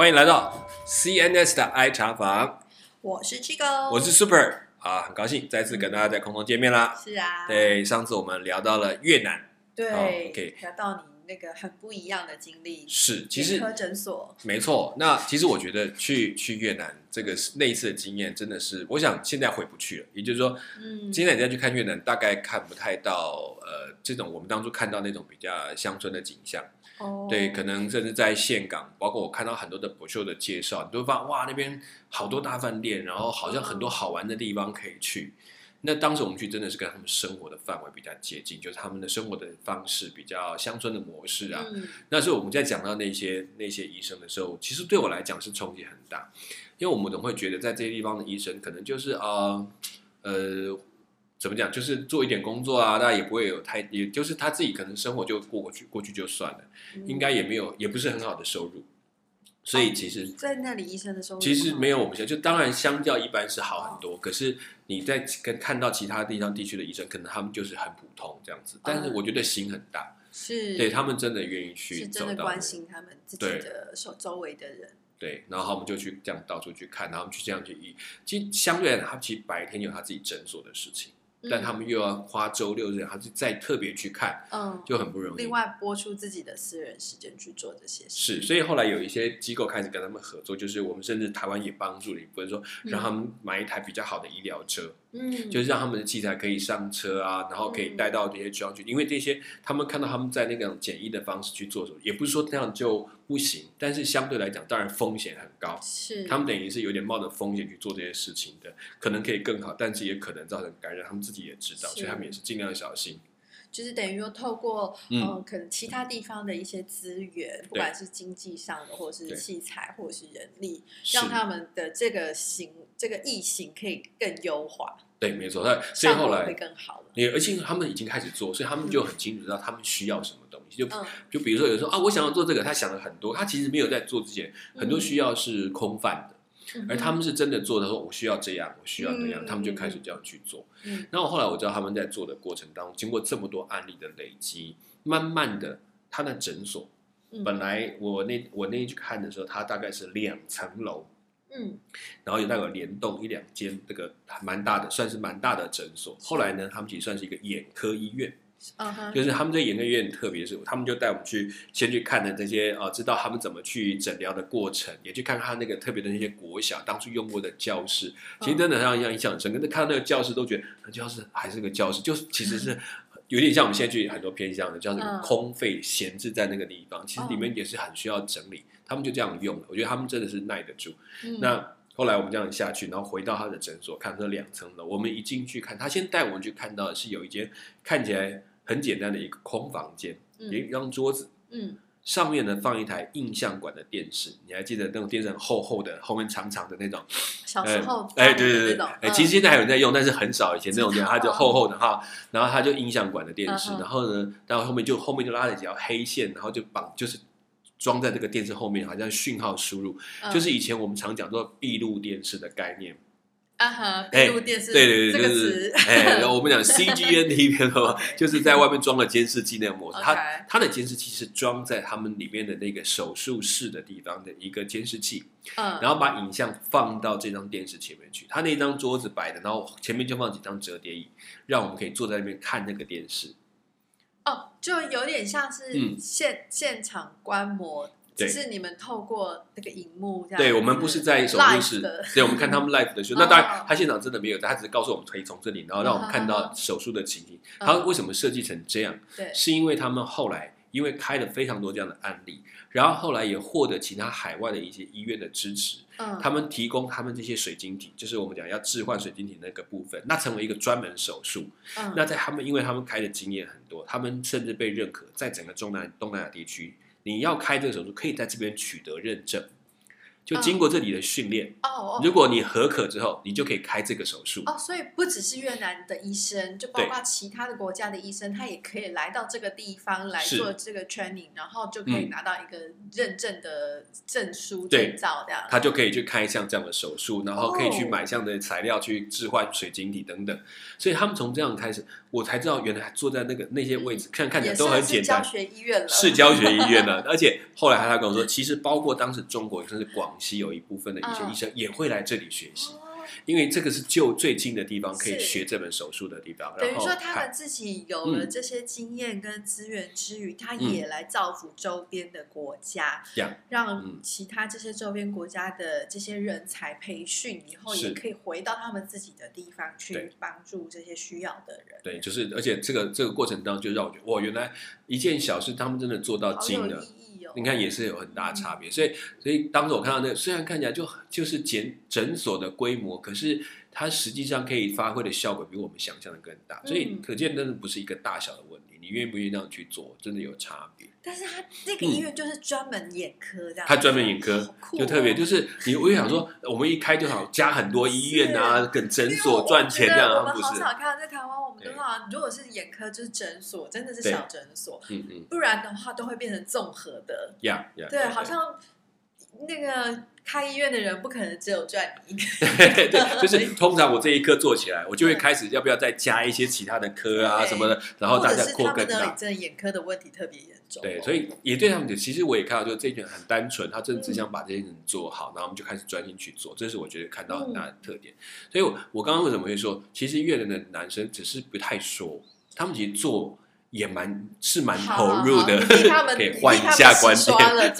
欢迎来到 CNS 的 I 茶房，我是 Chigo，我是 Super 啊，很高兴再次跟大家在空中见面啦。是啊，对，上次我们聊到了越南，对、哦，OK 聊到你那个很不一样的经历，是其实眼科诊所，没错。那其实我觉得去去越南这个是那一次的经验，真的是我想现在回不去了。也就是说，嗯，现在你再去看越南，大概看不太到呃这种我们当初看到那种比较乡村的景象。哦对，可能甚至在岘港，包括我看到很多的博秀的介绍，你都会发现哇，那边好多大饭店，然后好像很多好玩的地方可以去。那当时我们去真的是跟他们生活的范围比较接近，就是他们的生活的方式比较乡村的模式啊。嗯那时候我们在讲到那些那些医生的时候，其实对我来讲是冲击很大，因为我们总会觉得在这些地方的医生可能就是啊呃怎么讲，就是做一点工作啊，大家也不会有太，也就是他自己可能生活就过过去过去就算了。应该也没有，也不是很好的收入，所以其实、在那里医生的收入其实没有，我们现在就当然相较一般是好很多，可是你在跟看到其他地方地区的医生，可能他们就是很普通这样子，但是我觉得心很大，是。对他们真的愿意是去真的关心他们自己的手周围的人，对，然后我们就去这样到处去看，然后我们去这样去医，其实相对来讲，他其实白天有他自己诊所的事情，但他们又要花周六日，还是再特别去看，嗯，就很不容易。另外播出自己的私人时间去做这些事，是，所以后来有一些机构开始跟他们合作，就是我们甚至台湾也帮助了一部分，说让他们买一台比较好的医疗车，嗯，就是让他们的器材可以上车啊，然后可以带到这些地方去。因为这些他们看到他们在那种简易的方式去做的时候，也不是说那样就不行，但是相对来讲，当然风险很高。是他们等于是有点冒着风险去做这些事情的，可能可以更好，但是也可能造成感染，他们自己也知道，所以他们也是尽量小心。就是等于说，透过嗯可能其他地方的一些资源，不管是经济上的，或者是器材，或者是人力，让他们的这个行这个疫行可以更优化，对，没错。那所以后来会更好了。也而且他们已经开始做，所以他们就很清楚知道他们需要什么东西。就嗯就比如说有时候啊，我想要做这个，他想了很多，他其实没有在做之前，很多需要是空泛的，嗯而他们是真的做的，说我需要这样，我需要那样，嗯他们就开始这样去做。嗯然后后来我知道他们在做的过程当中，经过这么多案例的累积，慢慢的，他的诊所嗯本来我那我那天去看的时候，它大概是两层楼，嗯然后有大概有联动一两间这个还蛮大的，算是蛮大的诊所。后来呢，他们其实算是一个眼科医院。嗯哼就是他们这眼科医院很特别，是他们就带我们去先去看的这些呃，知道他们怎么去诊疗的过程，也去看看他那个特别的那些国小当初用过的教室，其实真的让人印象很深刻。但看到那个教室都觉得，那教室还是个教室，就是其实是有点像我们现在去很多偏向的教室嗯空废闲置在那个地方，其实里面也是很需要整理。他们就这样用了，我觉得他们真的是耐得住。嗯那后来我们这样下去，然后回到他的诊所，看这两层楼。我们一进去看，他先带我们去看到的是有一间看起来很简单的一个空房间，有一嗯张桌子，嗯上面呢放一台印象馆的电视。你还记得那种电视很厚厚的，后面长长的那种？小时候哎，发对对对哎，嗯其实现在还有人在用，但是很少。以前那种电视，它就厚厚的哈，然后它就印象馆的电视，然后呢，然后后面就后面就拉了几条黑线，然后就绑就是。装在这个电视后面，好像讯号输入，嗯就是以前我们常讲做闭路电视的概念。啊哈，哎闭路电视，对对对，这个就是词，哎，然后我们讲 CGNT 片 的话，就是在外面装了监视器那个模式。它它的监视器是装在他们里面的那个手术室的地方的一个监视器，嗯，然后把影像放到这张电视前面去。他那张桌子摆的，然后前面就放几张折叠椅，让我们可以坐在那边看那个电视。哦，就有点像是嗯现现场观摩，只是你们透过那个荧幕这样。对，我们不是在手术室的，对，我们看他们 live 的秀。哦那当然，他现场真的没有，他只是告诉我们可以从这里，然后让我们看到手术的情形。嗯他为什么设计成这样？对，是因为他们后来因为开了非常多这样的案例，然后后来也获得其他海外的一些医院的支持，嗯，他们提供他们这些水晶体，就是我们讲要置换水晶体那个部分，那成为一个专门手术。嗯那在他们因为他们开的经验很多，他们甚至被认可，在整个中南东南亚地区，你要开这个手术可以在这边取得认证。就经过这里的训练，哦哦如果你合可之后，你就可以开这个手术。哦，所以不只是越南的医生，就包括其他的国家的医生，他也可以来到这个地方来做这个 training，然后就可以嗯拿到一个认证的证书、对证照这样。他就可以去开像这样的手术，然后可以去哦买这样的材料去置换水晶体等等。所以他们从这样开始，我才知道原来坐在那个那些位置，看看起来都很算是教简单，学医院了，是教学医院了。而且后来他跟我说，其实包括当时中国甚至广西有一部分的一些嗯医生也会来这里学习，哦因为这个是就最近的地方可以是学这门手术的地方。等于说他们自己有了这些经验跟资源之余，他嗯也来造福周边的国家，呀让嗯其他这些周边国家的这些人才培训以后，也可以回到他们自己的地方去对帮助这些需要的人。对，就是而且这个这个过程当中，就让我觉得哇，原来一件小事他们真的做到好精了。你看也是有很大差别，所以所以当时我看到那个，虽然看起来就就是诊诊所的规模，可是它实际上可以发挥的效果比我们想象的更大，所以嗯可见真的不是一个大小的问题，你愿不愿意那样去做，真的有差别。但是他那个医院就是专门眼科这样，它专门眼科就特别就是你，我就想说，我们一开就好加很多医院啊，跟诊所赚钱这样，我们好？少看到在台湾，我们都对好像如果是眼科就是诊所，真的是小诊所，嗯嗯，不然的话都会变成综合的。呀呀，对，好像那个开医院的人不可能只有赚你一个。对，就是通常我这一科做起来，我就会开始要不要再加一些其他的科啊什么的，然后大家扩更大。真的眼科的问题特别严重哦。对，所以也对他们讲，其实我也看到，就是这一点很单纯，他真的只嗯想把这些人做好，然后我们就开始专心去做，这是我觉得看到很嗯大的特点。所以我，我刚刚为什么会说，其实越南的男生只是不太说，他们其实做也蛮是蛮投入的 可以换一下观点。了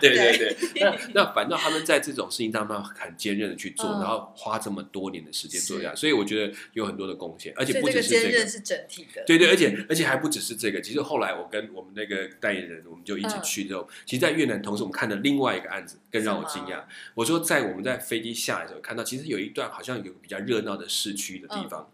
对 对对，那那反倒他们在这种事情上面很坚韧的去做，嗯然后花这么多年的时间做是这样，所以我觉得有很多的贡献，而且不只是这个。是整体的。对对，而且而且还不只是这个，其实后来我跟我们那个代言人，我们就一起嗯去之后，其实，在越南同时我们看了另外一个案子，更让我惊讶。我说，在我们在飞机下来的时候，看到其实有一段好像有个比较热闹的市区的地方，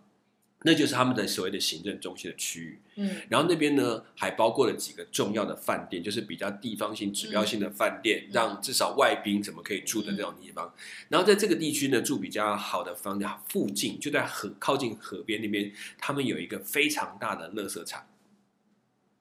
那就是他们的所谓的行政中心的区域。嗯然后那边呢，还包括了几个重要的饭店，就是比较地方性、指标性的饭店，嗯让至少外宾怎么可以住的这种地方。然后在这个地区呢，住比较好的房子附近，就在河靠近河边那边，他们有一个非常大的垃圾场。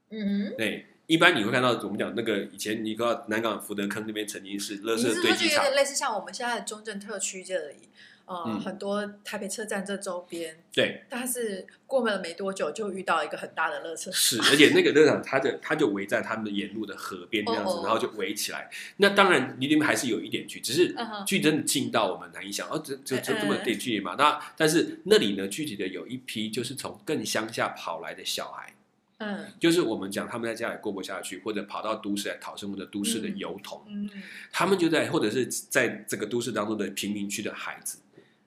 嗯哼，对，一般你会看到我们讲那个以前你看南港福德坑那边曾经是垃圾堆积场不是觉得，类似像我们现在的中正特区这里？呃，嗯很多台北车站这周边，对，但是过了没多久就遇到一个很大的热车。是，而且那个 热场，它的它就围在他们的沿路的河边这样子，哦哦然后就围起来。那当然离那边还是有一点距，只是距真的近到我们难以想，哦，这这这嗯这么点距离嘛？那但是那里呢，具体的有一批就是从更乡下跑来的小孩，嗯就是我们讲他们在家里过不下去，或者跑到都市来讨生活的都市的嗯油童，嗯，他们就在或者是在这个都市当中的贫民区的孩子，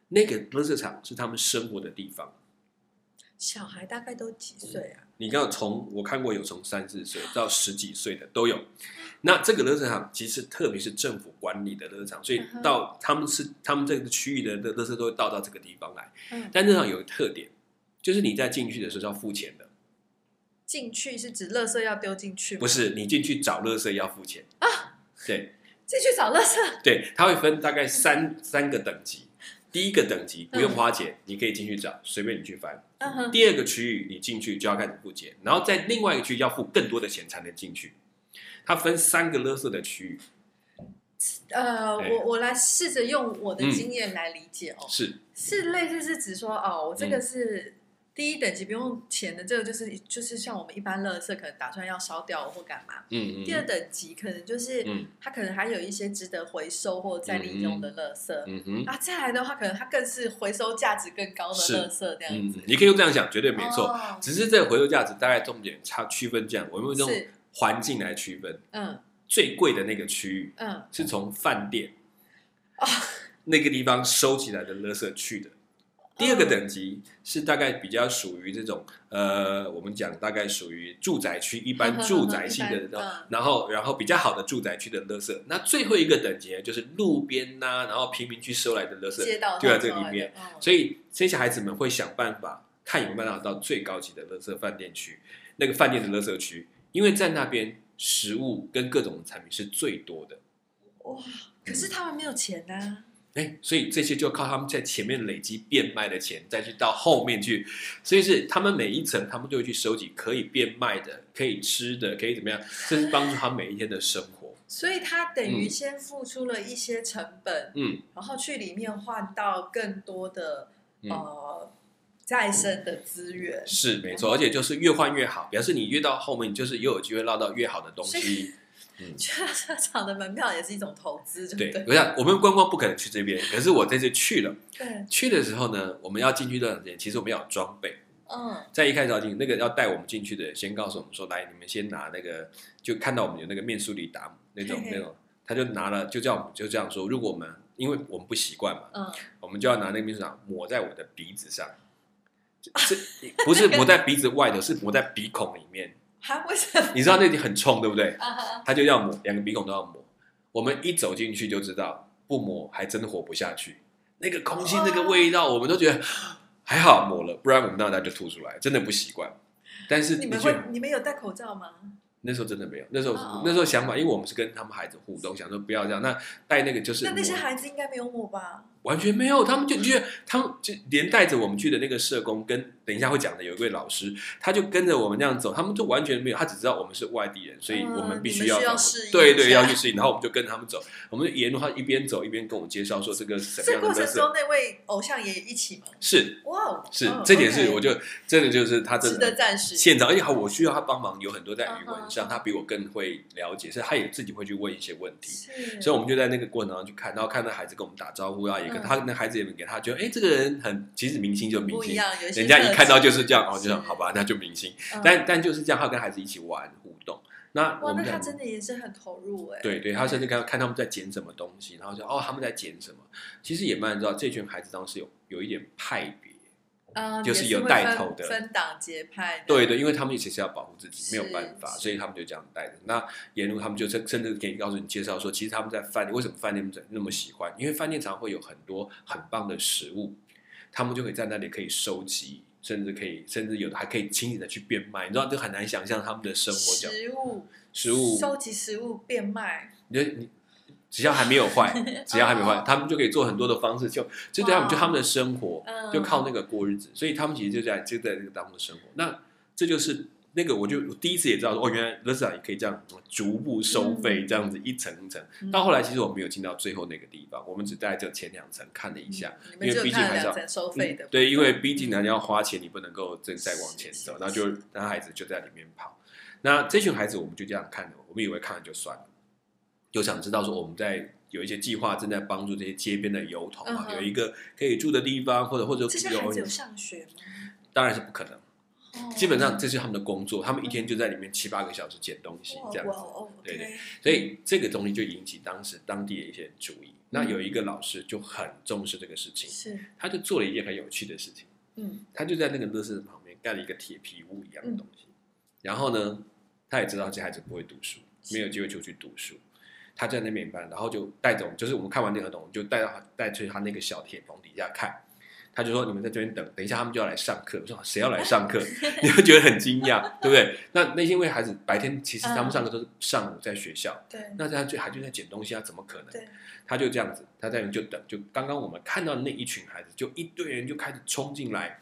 那个垃圾场是他们生活的地方。小孩大概都几岁啊？你看，从我看过有从三四岁到十几岁的都有。那这个垃圾场其实特别是政府管理的垃圾场，所以到他们是他们这个区域的垃垃圾都会倒到这个地方来。嗯，但这场有个特点，就是你在进去的时候是要付钱的，进去是指垃圾要丢进去吗？不，是你进去找垃圾要付钱啊？对进去找垃圾。对，它会分大概三三个等级。第一个等级不用花钱，你可以进去找，随便你去翻。嗯，第二个区域你进去就要开始付钱，然后在另外一个区域要付更多的钱才能进去。它分三个勒色的区域，呃，我我来试着用我的嗯。经验来理解哦，是。是类似是指说哦，我这个嗯。是第一等级不用钱的，这个就是就是像我们一般垃圾可能打算要烧掉或干嘛。嗯嗯第二等级可能就是嗯它可能还有一些值得回收或再利用的垃圾。嗯哼，啊，再来的话，可能它更是回收价值更高的是垃圾这样子，。嗯你可以用这样想，绝对没错。哦只是这个回收价值大概重点差区分这样，我们用是环境来区分，嗯最贵的那个区域嗯是从饭店啊那个地方收起来的垃圾去的。第二个等级是大概比较属于这种呃，我们讲大概属于住宅区一般 住宅性的然后然后比较好的住宅区的垃圾。那最后一个等级呢，就是路边呐、然后贫民区收来的垃圾，就在这里面。嗯所以这些孩子们会想办法看有没有办法到最高级的垃圾饭店区，那个饭店的垃圾区，因为在那边食物跟各种产品是最多的。哇，可是他们没有钱呐、哎，所以这些就靠他们在前面累积变卖的钱，再去到后面去，所以是他们每一层，他们都会去收集可以变卖的、可以吃的、可以怎么样，这是帮助他每一天的生活。所以他等于嗯先付出了一些成本，嗯然后去里面换到更多的、嗯呃再生的资源。是没错，而且就是越换越好，表示你越到后面，你就是又有机会捞到越好的东所西。去 车场的门票也是一种投资，对不，对？对我想我们观光不可能去这边，可是我这次去了，对，去的时候呢，我们要进去多长时间？其实我们要有装备。嗯，在一开始要进，那个要带我们进去的人先告诉我们说，来，你们先拿那个，就看到我们有那个面书里达姆那种那种，他就拿了，就叫我们就这样说，如果我们因为我们不习惯嘛，嗯，我们就要拿那个面书达抹在我的鼻子上，是 不是抹在鼻子外头，是抹在鼻孔里面。还为什么？你知道那里很冲，对不对？他就要抹，两个鼻孔都要抹。我们一走进去就知道，不抹还真活不下去。那个空气、那个味道，我们都觉得还好抹了，不然我们那那就吐出来，真的不习惯。但是你们会，你们有戴口罩吗？那时候真的没有，那时候、哦那时候想法，因为我们是跟他们孩子互动，想说不要这样。那戴那个就是那那些孩子应该没有抹吧？完全没有，他们就觉得他们就连带着我们去的那个社工跟等一下会讲的有一位老师，他就跟着我们那样走，他们就完全没有，他只知道我们是外地人，所以嗯我们必须要适应对对要去适应，然后我们就跟他们走，我们就沿路他一边走一边跟我们介绍说这个是什么这样的特色，过程中那位偶像也一起吗？是哇哦，哦是这点是我就真的就是他真值的得赞许。现场，而且好，我需要他帮忙，有很多在语嗯文上，他比我更会了解，所以他也自己会去问一些问题。是，所以我们就在那个过程当中去看，然后看到孩子跟我们打招呼啊，也他那孩子也给他觉得，哎，这个人很，其实明星就明星，人家一看到就是这样，哦，就想好吧，那就明星。嗯但但就是这样，他跟孩子一起玩互动。那我哇，那他真的也是很投入哎。对对，他甚至看看他们在捡什么东西，然后就哦他们在捡什么。其实也慢知道这群孩子当时有有一点派别，嗯，就是有带头的分党结派的。对对，因为他们其实要保护自己，没有办法，所以他们就这样带着。那沿路他们就甚甚至给你告诉你介绍说，其实他们在饭店为什么饭店那么喜欢？因为饭店常会有很多很棒的食物，他们就可以在那里可以收集，甚至可以甚至有的还可以轻易的去变卖。你知道，就很难想象他们的生活。食物食物，收集食物变卖，你就你只要还没有坏，只要还没有坏哦，他们就可以做很多的方式，就就对他们就他们的生活嗯就靠那个过日子，所以他们其实就在就在那个当中的生活。那这就是那个，我就我第一次也知道说，哦，原来 l e s a 也可以这样逐步收费，嗯这样子一层一层。嗯到后来，其实我们没有进到最后那个地方，我们只在这前两层看了一下。因为毕竟还是要收费的，嗯对，因为毕竟呢，你要花钱，你不能够再再往前走，然后就让孩子就在里面跑。那这群孩子，我们就这样看了，我们以为看了就算了，就想知道说我们在有一些计划正在帮助这些街边的油桶啊，嗯有一个可以住的地方，或者或者这些孩子有上学吗？当然是不可能。哦基本上这是他们的工作，他们一天就在里面七八个小时捡东西这样子，哦，对对所以这个东西就引起当时当地的一些注意。那有一个老师就很重视这个事情，是他就做了一件很有趣的事情，嗯他就在那个乐事旁边盖了一个铁皮屋一样的东西，然后呢，他也知道这些孩子不会读书，没有机会出去读书，他在那边班，然后就带着我们，就是我们看完那个合同，就带到他带去他那个小铁棚底下看。他就说：“你们在这边等，等一下他们就要来上课。”我说：“谁要来上课？” 你会觉得很惊讶，对不对？那那些位孩子白天其实他们上课都是上午在学校，对那他就还就在捡东西啊，怎么可能？对他就这样子，他在那边就等，就刚刚我们看到那一群孩子，就一堆人就开始冲进来，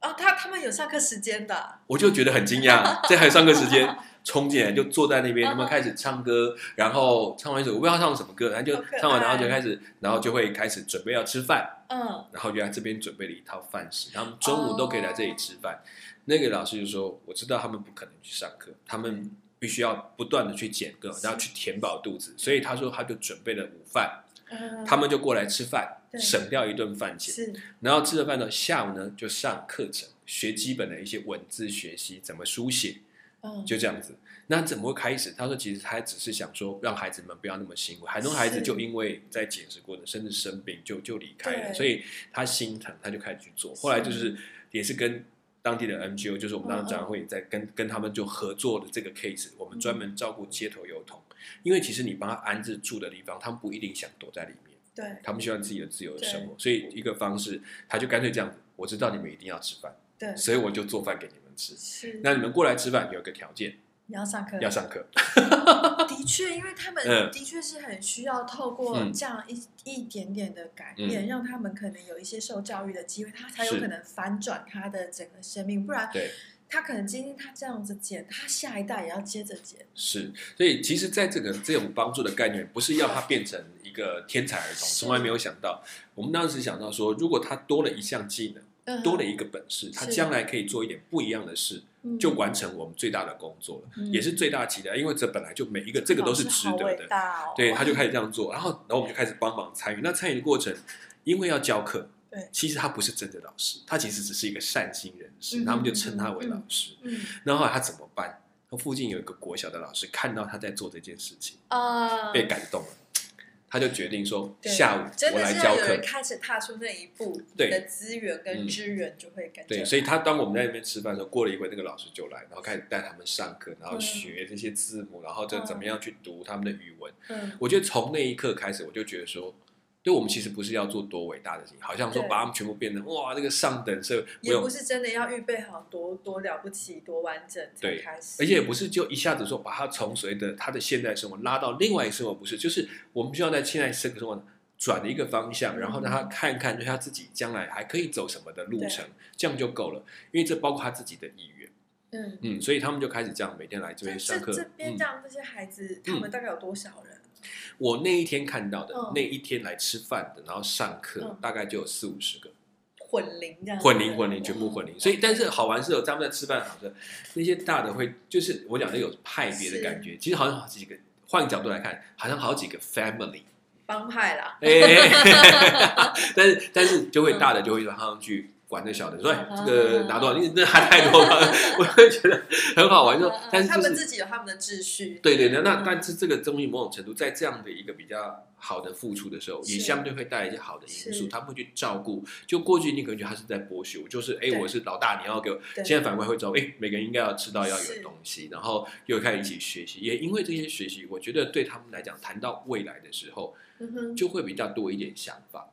哦，他他们有上课时间的，我就觉得很惊讶，这还有上课时间，冲进来就坐在那边，嗯他们开始唱歌，然后唱完一首我不知道唱什么歌，然后就唱完，然后就开始，然后就会开始准备要吃饭，嗯。然后就来这边准备了一套饭食，他们中午都可以来这里吃饭。那个老师就说：“我知道他们不可能去上课，他们必须要不断的去减个，然后去填饱肚子，所以他说他就准备了午饭，嗯，他们就过来吃饭，省掉一顿饭钱。是。然后吃了饭呢，下午呢就上课程，学基本的一些文字学习，怎么书写，嗯就这样子。那怎么会开始？他说，其实他只是想说，让孩子们不要那么辛苦。很多孩子就因为在捡食过程，甚至生病就就离开了，所以他心疼，他就开始去做。后来就是也是跟当地的 NGO，就是我们当时展会在跟跟他们就合作的这个 case，我们专门照顾街头幼童，因为其实你帮他安置住的地方，他们不一定想躲在里面。对他们希望自己的自由的生活，所以一个方式，他就干脆这样子。我知道你们一定要吃饭，对所以我就做饭给你们吃。是，那你们过来吃饭有一个条件，你要上课要上课。的确，因为他们嗯的确是很需要透过嗯这样一一点点的改变，让他们可能有一些受教育的机会，他才有可能反转他的整个生命。不然，对，他可能今天他这样子剪，他下一代也要接着剪。是。所以其实，在这个这种帮助的概念，不是要他变成一个天才儿童，从来没有想到。我们当时想到说，如果他多了一项技能，嗯多了一个本事，他将来可以做一点不一样的事，嗯。就完成我们最大的工作了，嗯。也是最大的期待。因为这本来就每一个这个都是值得的，对，他就开始这样做，然后然后我们就开始帮忙参与。那参与的过程，因为要教课，对。其实他不是真的老师，他其实只是一个善心人士，嗯他们就称他为老师。嗯。然后他怎么办？他附近有一个国小的老师看到他在做这件事情，啊，被感动了，他就决定说下午我来教课。开始踏出那一步，对你的资源跟嗯支援就会跟着对，所以他当我们在那边吃饭的时候，过了一会，那个老师就来，然后开始带他们上课，然后嗯学这些字母，然后就怎么样去读他们的语文。嗯我觉得从那一刻开始，我就觉得说，对我们其实不是要做多伟大的事情，好像说把他们全部变成哇，那个上等社，不用也不，是真的要预备好多多了不起、多完整才对开始，而且也不是就一下子说把他从随着他的现代生活拉到另外一个生活，不是，就是我们需要在现在生活转的一个方向，嗯然后让他看看，就他自己将来还可以走什么的路程，这样就够了，因为这包括他自己的意愿。嗯，嗯，所以他们就开始这样每天来这这边上课。这这边嗯这样这些孩子，他们大概有多少人？我那一天看到的，嗯那一天来吃饭的，然后上课，嗯大概就有四五十个，混龄这样子，混龄混龄，全部混龄。所以，但是好玩是有他们在吃饭，好的那些大的会，就是我讲的有派别的感觉。其实好像好几个，换个角度来看，好像好几个 family。帮派啦，哎，但是但是就会大的就会让他们去管那小的，说这个拿多少，你 这还太多了，我会觉得很好玩。说，但是他们自己有他们的秩序，对对对，那嗯但是这个综艺某种程度在这样的一个比较好的付出的时候，也相对会带来一些好的因素，他们会去照顾。就过去你可能觉得他是在剥削，就是哎我是老大，你要给我。现在反过来会知道，哎每个人应该要吃到要有的东西，然后又开始一起学习。也因为这些学习，我觉得对他们来讲，谈到未来的时候，嗯，就会比较多一点想法。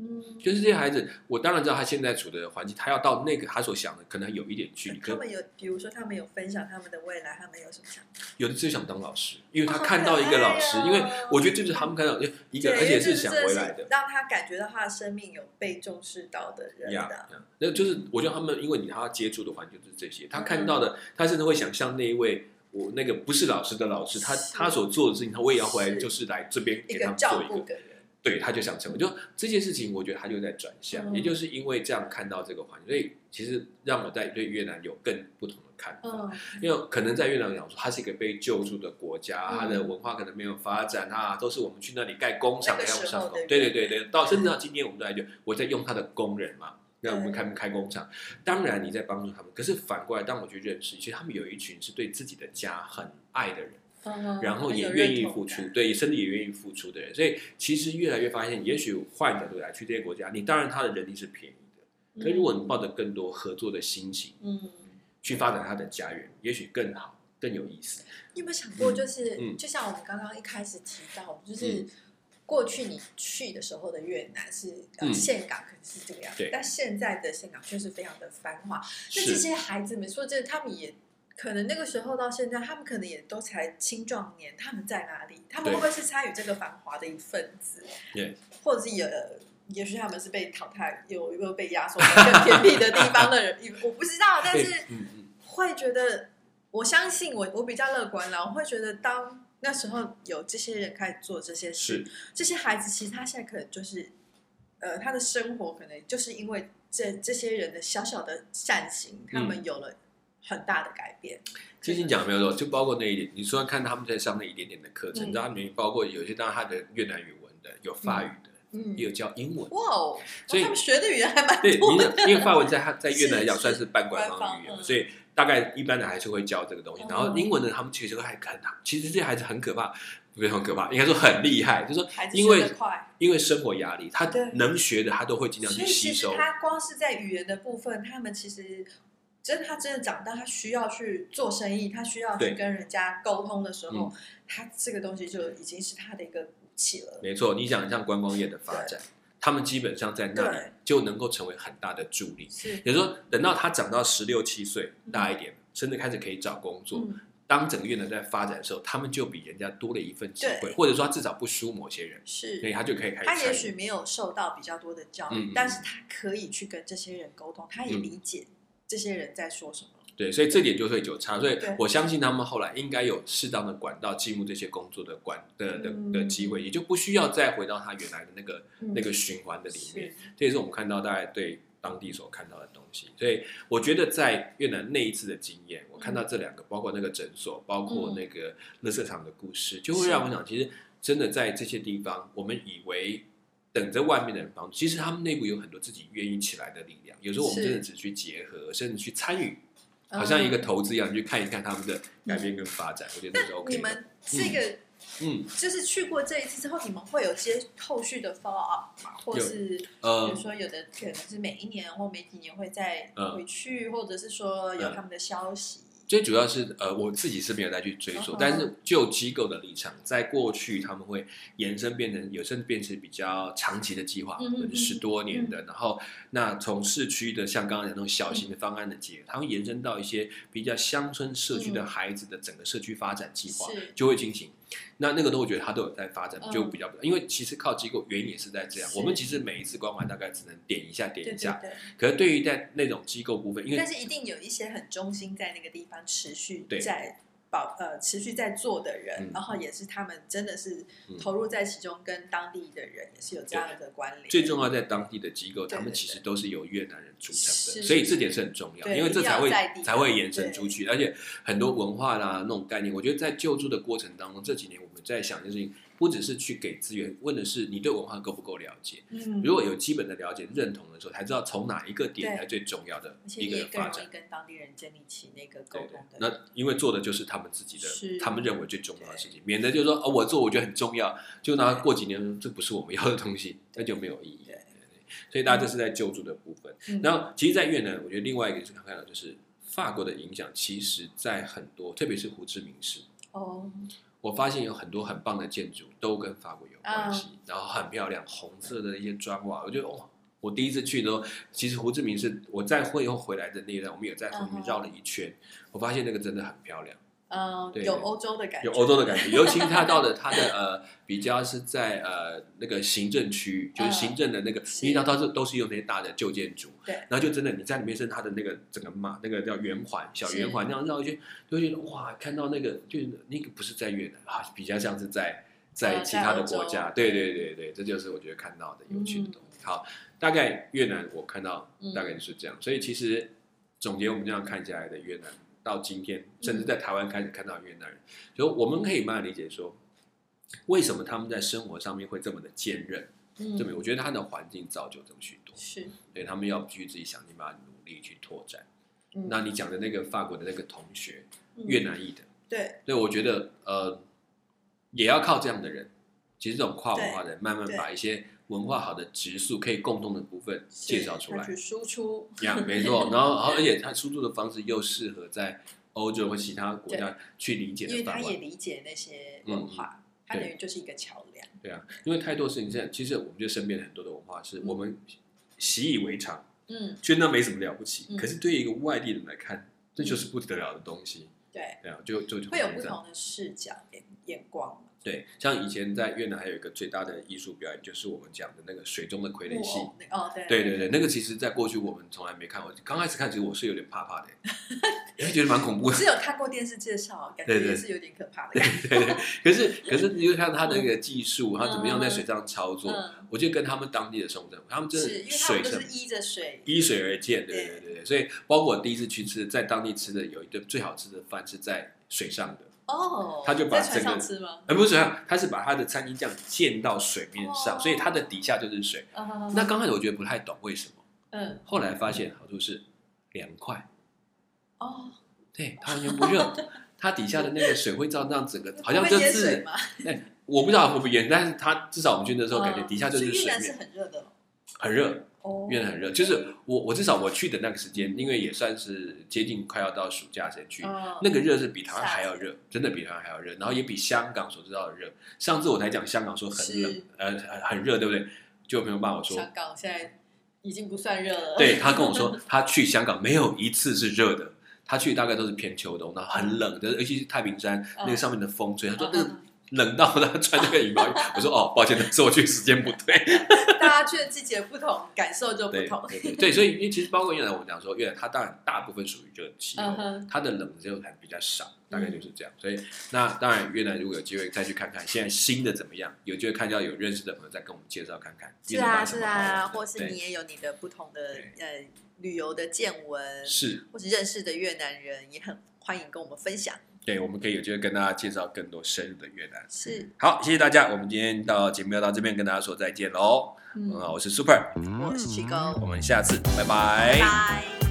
嗯，就是这些孩子，我当然知道他现在处的环境，他要到那个他所想的，可能有一点距离。他们有，比如说他们有分享他们的未来，他们有什么想法？有的就想当老师，因为他看到一个老师，哦因为我觉得这就是他们看到一个，而且是想回来的。让他感觉到他的生命有被重视到的人呀那就是我觉得他们，因为你他接触的环境就是这些，他看到嗯的，他甚至会想象那一位我那个不是老师的老师，他他所做的事情，他我也要回来，就是来这边给他做一个，对，他就想成为，就这件事情，我觉得他就在转向，嗯也就是因为这样看到这个环境，所以其实让我在对越南有更不同的看法。嗯，因为可能在越南讲说，它是一个被救助的国家，嗯它的文化可能没有发展啊，都是我们去那里盖工厂那个要不上。对对对对，到甚至到今天我们都还觉得我在用他的工人嘛，那我们对开开工厂。当然你在帮助他们，可是反过来，当我去认识，其实他们有一群是对自己的家很爱的人，嗯然后也愿意付出，对，甚至也愿意付出的人。所以其实越来越发现，也许换角度来去这些国家，你当然他的人力是便宜的，可如果你抱着更多合作的心情嗯。去发展他的家园，也许更好。更有意思，你有没有想过，就是、嗯就像我们刚刚一开始提到，就是嗯过去你去的时候的越南是呃嗯岘港可能是这个样子对，但现在的岘港却是非常的繁华。那这些孩子们说真的，他们也可能那个时候到现在，他们可能也都才青壮年，他们在哪里？他们会不会是参与这个繁华的一份子？对，或者是也。也许他们是被淘汰，有一个被压缩在更偏僻的地方的人，我不知道。但是会觉得，我相信我我比较乐观啦。我会觉得，当那时候有这些人开始做这些事，这些孩子其实他现在可能就是，呃，他的生活可能就是因为这这些人的小小的善行，他们有了很大的改变。其实你讲的没有错，就包括那一点，你说看他们在上那一点点的课程，嗯你知道，里面包括有些当然他的越南语文的，有法语的，嗯也有教英文。哇哦，所以他们学的语言还蛮对，多因为的。因为法文在他在越南来讲算是半官官方方语言所以大概一般的还是会教这个东西。嗯然后英文的，他们其实还很，其实这些孩子很可怕，不是很可怕，应该说很厉害，就是说孩子因为因为生活压力，他能学的他都会尽量去吸收。他光是在语言的部分，他们其实真的他真的长大，他需要去做生意，他需要去跟人家沟通的时候嗯，他这个东西就已经是他的一个武器了。没错，你想像观光业的发展，他们基本上在那里就能够成为很大的助力。是，也就是说，等到他长到十六七岁大一点，甚至开始可以找工作，嗯，当整个越南在发展的时候，他们就比人家多了一份机会，或者说他至少不输某些人，是所以。他就可以开始他。也许没有受到比较多的教育，嗯嗯但是他可以去跟这些人沟通，他也嗯理解这些人在说什么。对，所以这点就会有差。所以我相信他们后来应该有适当的管道进入这些工作的管的的嗯的机会，也就不需要再回到他原来的那个嗯那个循环的里面。是这也是我们看到大家对当地所看到的东西。所以我觉得在越南那一次的经验，我看到这两个，包括那个诊所，包括那个垃圾场的故事，就会让我想，其实真的在这些地方，我们以为等着外面的人帮助，其实他们内部有很多自己愿意起来的力量。有时候我们真的只去结合，甚至去参与，嗯好像一个投资一样，去看一看他们的改变跟发展。我觉得那是 OK。你们这个嗯就是去过这一次之后，你们会有接后续的 follow up 吗？或有是比呃如说有的可能是每一年或每几年会再嗯回去，或者是说有他们的消息。最主要是呃，我自己是没有再去追溯但是就机构的立场，在过去他们会延伸变成有甚至变成比较长期的计划，可能十多年的。然后那从市区的像刚刚讲那种小型的方案的结合，它会延伸到一些比较乡村社区的孩子的整个社区发展计划，是就会进行。那那个都我觉得它都有在发展，嗯。就比较因为其实靠机构原因也是在这样。我们其实每一次关怀大概只能点一下点一下，对，可是对于在那种机构部分，因为但是一定有一些很中心在那个地方持续对。在保呃持续在做的人，嗯然后也是他们真的是嗯投入在其中，跟当地的人也是有这样的关联。最重要在当地的机构，对他们其实都是由越南人组成的，所以这点是很重要，因为这才会才会延伸出去，而且很多文化啦那种概念，我觉得在救助的过程当中，这几年我们在想的事情，不只是去给资源，问的是你对文化够不够了解。嗯，如果有基本的了解、认同的时候，才知道从哪一个点对才最重要的一你也更容易个发展。跟当地人建立起那个沟对对通，的。那因为做的就是他们自己的，他们认为最重要的事情，免得就是说哦，我做我觉得很重要，就拿过几年这不是我们要的东西，那就没有意义。对对对所以大家这是在救助的部分。嗯然后，其实，在越南，我觉得另外一个是看到就是法国的影响，其实在很多，特别是胡志明市，哦，我发现有很多很棒的建筑都跟法国有关系，嗯然后很漂亮，红色的一些砖瓦，我觉得哇。我第一次去的时候，其实胡志明是我在会后回来的那一段，我们也在里面绕了一圈，我发现那个真的很漂亮。嗯，对有欧洲的感觉，有欧洲的感觉，尤其他到的他的呃比较是在呃那个行政区，就是行政的那个，是因为它都是都是用那些大的旧建筑，对然后就真的你在里面是它的那个整个马那个叫圆环小圆环那样绕一圈，就会觉得哇，看到那个就是那个不是在越南啊，比较像是在在呃其他的国家，对对对对，这就是我觉得看到的有趣的东西。好，大概越南我看到嗯大概就是这样，所以其实总结我们这样看下来的越南。到今天，甚嗯。至在台湾开始看到越南人，就我们可以慢慢理解说，为什么他们在生活上面会这么的坚韧，嗯，这么我觉得他的环境造就这么许多，是，对他们要去自己想尽办法努力去拓展。嗯。那你讲的那个法国的那个同学，嗯。越南裔的，对。对我觉得呃，也要靠这样的人，其实这种跨文化的人，慢慢把一些文化好的植树可以共同的部分介绍出来，去输出，呀，没错。然后，然后，而且他输出的方式又适合在欧洲或其他国家去理解因为他。也理解那些文化，他对等于就是一个桥梁。对啊，因为太多事情，现在其实我们就身边很多的文化是我们习以为常，嗯，觉得那没什么了不起。嗯可是对于一个外地人来看，这就是不得了的东西。对，对啊，就就就会有不同的视角眼眼光。对，像以前在越南还有一个最大的艺术表演，就是我们讲的那个水中的傀儡戏。哦，对对对对，那个其实在过去我们从来没看过。刚开始看，其实我是有点怕怕的，因为觉得蛮恐怖的。我是有看过电视介绍，感觉是有点可怕的。对对，可是可是你就看他那个技术，他怎么样在水上操作，嗯，我就跟他们当地的生活，他们真的是因为他们都是依着水，依水而建，对对对对，所以包括我第一次去吃，在当地吃的有一顿最好吃的饭是在水上的，哦，他就把整个上吃吗？而不是水上，他是把他的餐巾这样溅到水面上，哦所以它的底下就是水。啊那刚开始我觉得不太懂为什么，嗯后来发现好处是凉快，哦，对，它完全不热，它底下的那个水会照这样整个，好像就是吗？我不知道会不会淹，但是它至少我们去的时候感觉嗯底下就是水面，很热的很热，哦，越南很热。就是我我至少我去的那个时间，因为也算是接近快要到暑假时间去，嗯。那个热是比台湾还要热，真的比台湾还要热，然后也比香港所知道的热。上次我才讲香港说很冷，呃，很很热，对不对？就有朋友骂我说，香港现在已经不算热了，对他跟我说，他去香港没有一次是热的，他去大概都是偏秋冬，然后很冷的，尤其是太平山嗯。那个上面的风吹，他说那个冷到他穿这个羽毛衣。我说哦，抱歉，是我去时间不对。大家去的季节不同，感受就不同。对所以因为其实包括越南，我们讲说越南，它当然大部分属于热气候它的冷就还比较少，大概就是这样。所以那当然越南如果有机会再去看看现在新的怎么样，有机会看到有认识的朋友再跟我们介绍看看。是啊是啊，或是你也有你的不同的呃旅游的见闻，是或是认识的越南人，也很欢迎跟我们分享。对，我们可以有机会跟大家介绍更多深入的越南。是，好，谢谢大家，我们今天到节目要到这边跟大家说再见喽。嗯，我是 Super，我是七哥，我们下次拜拜拜拜。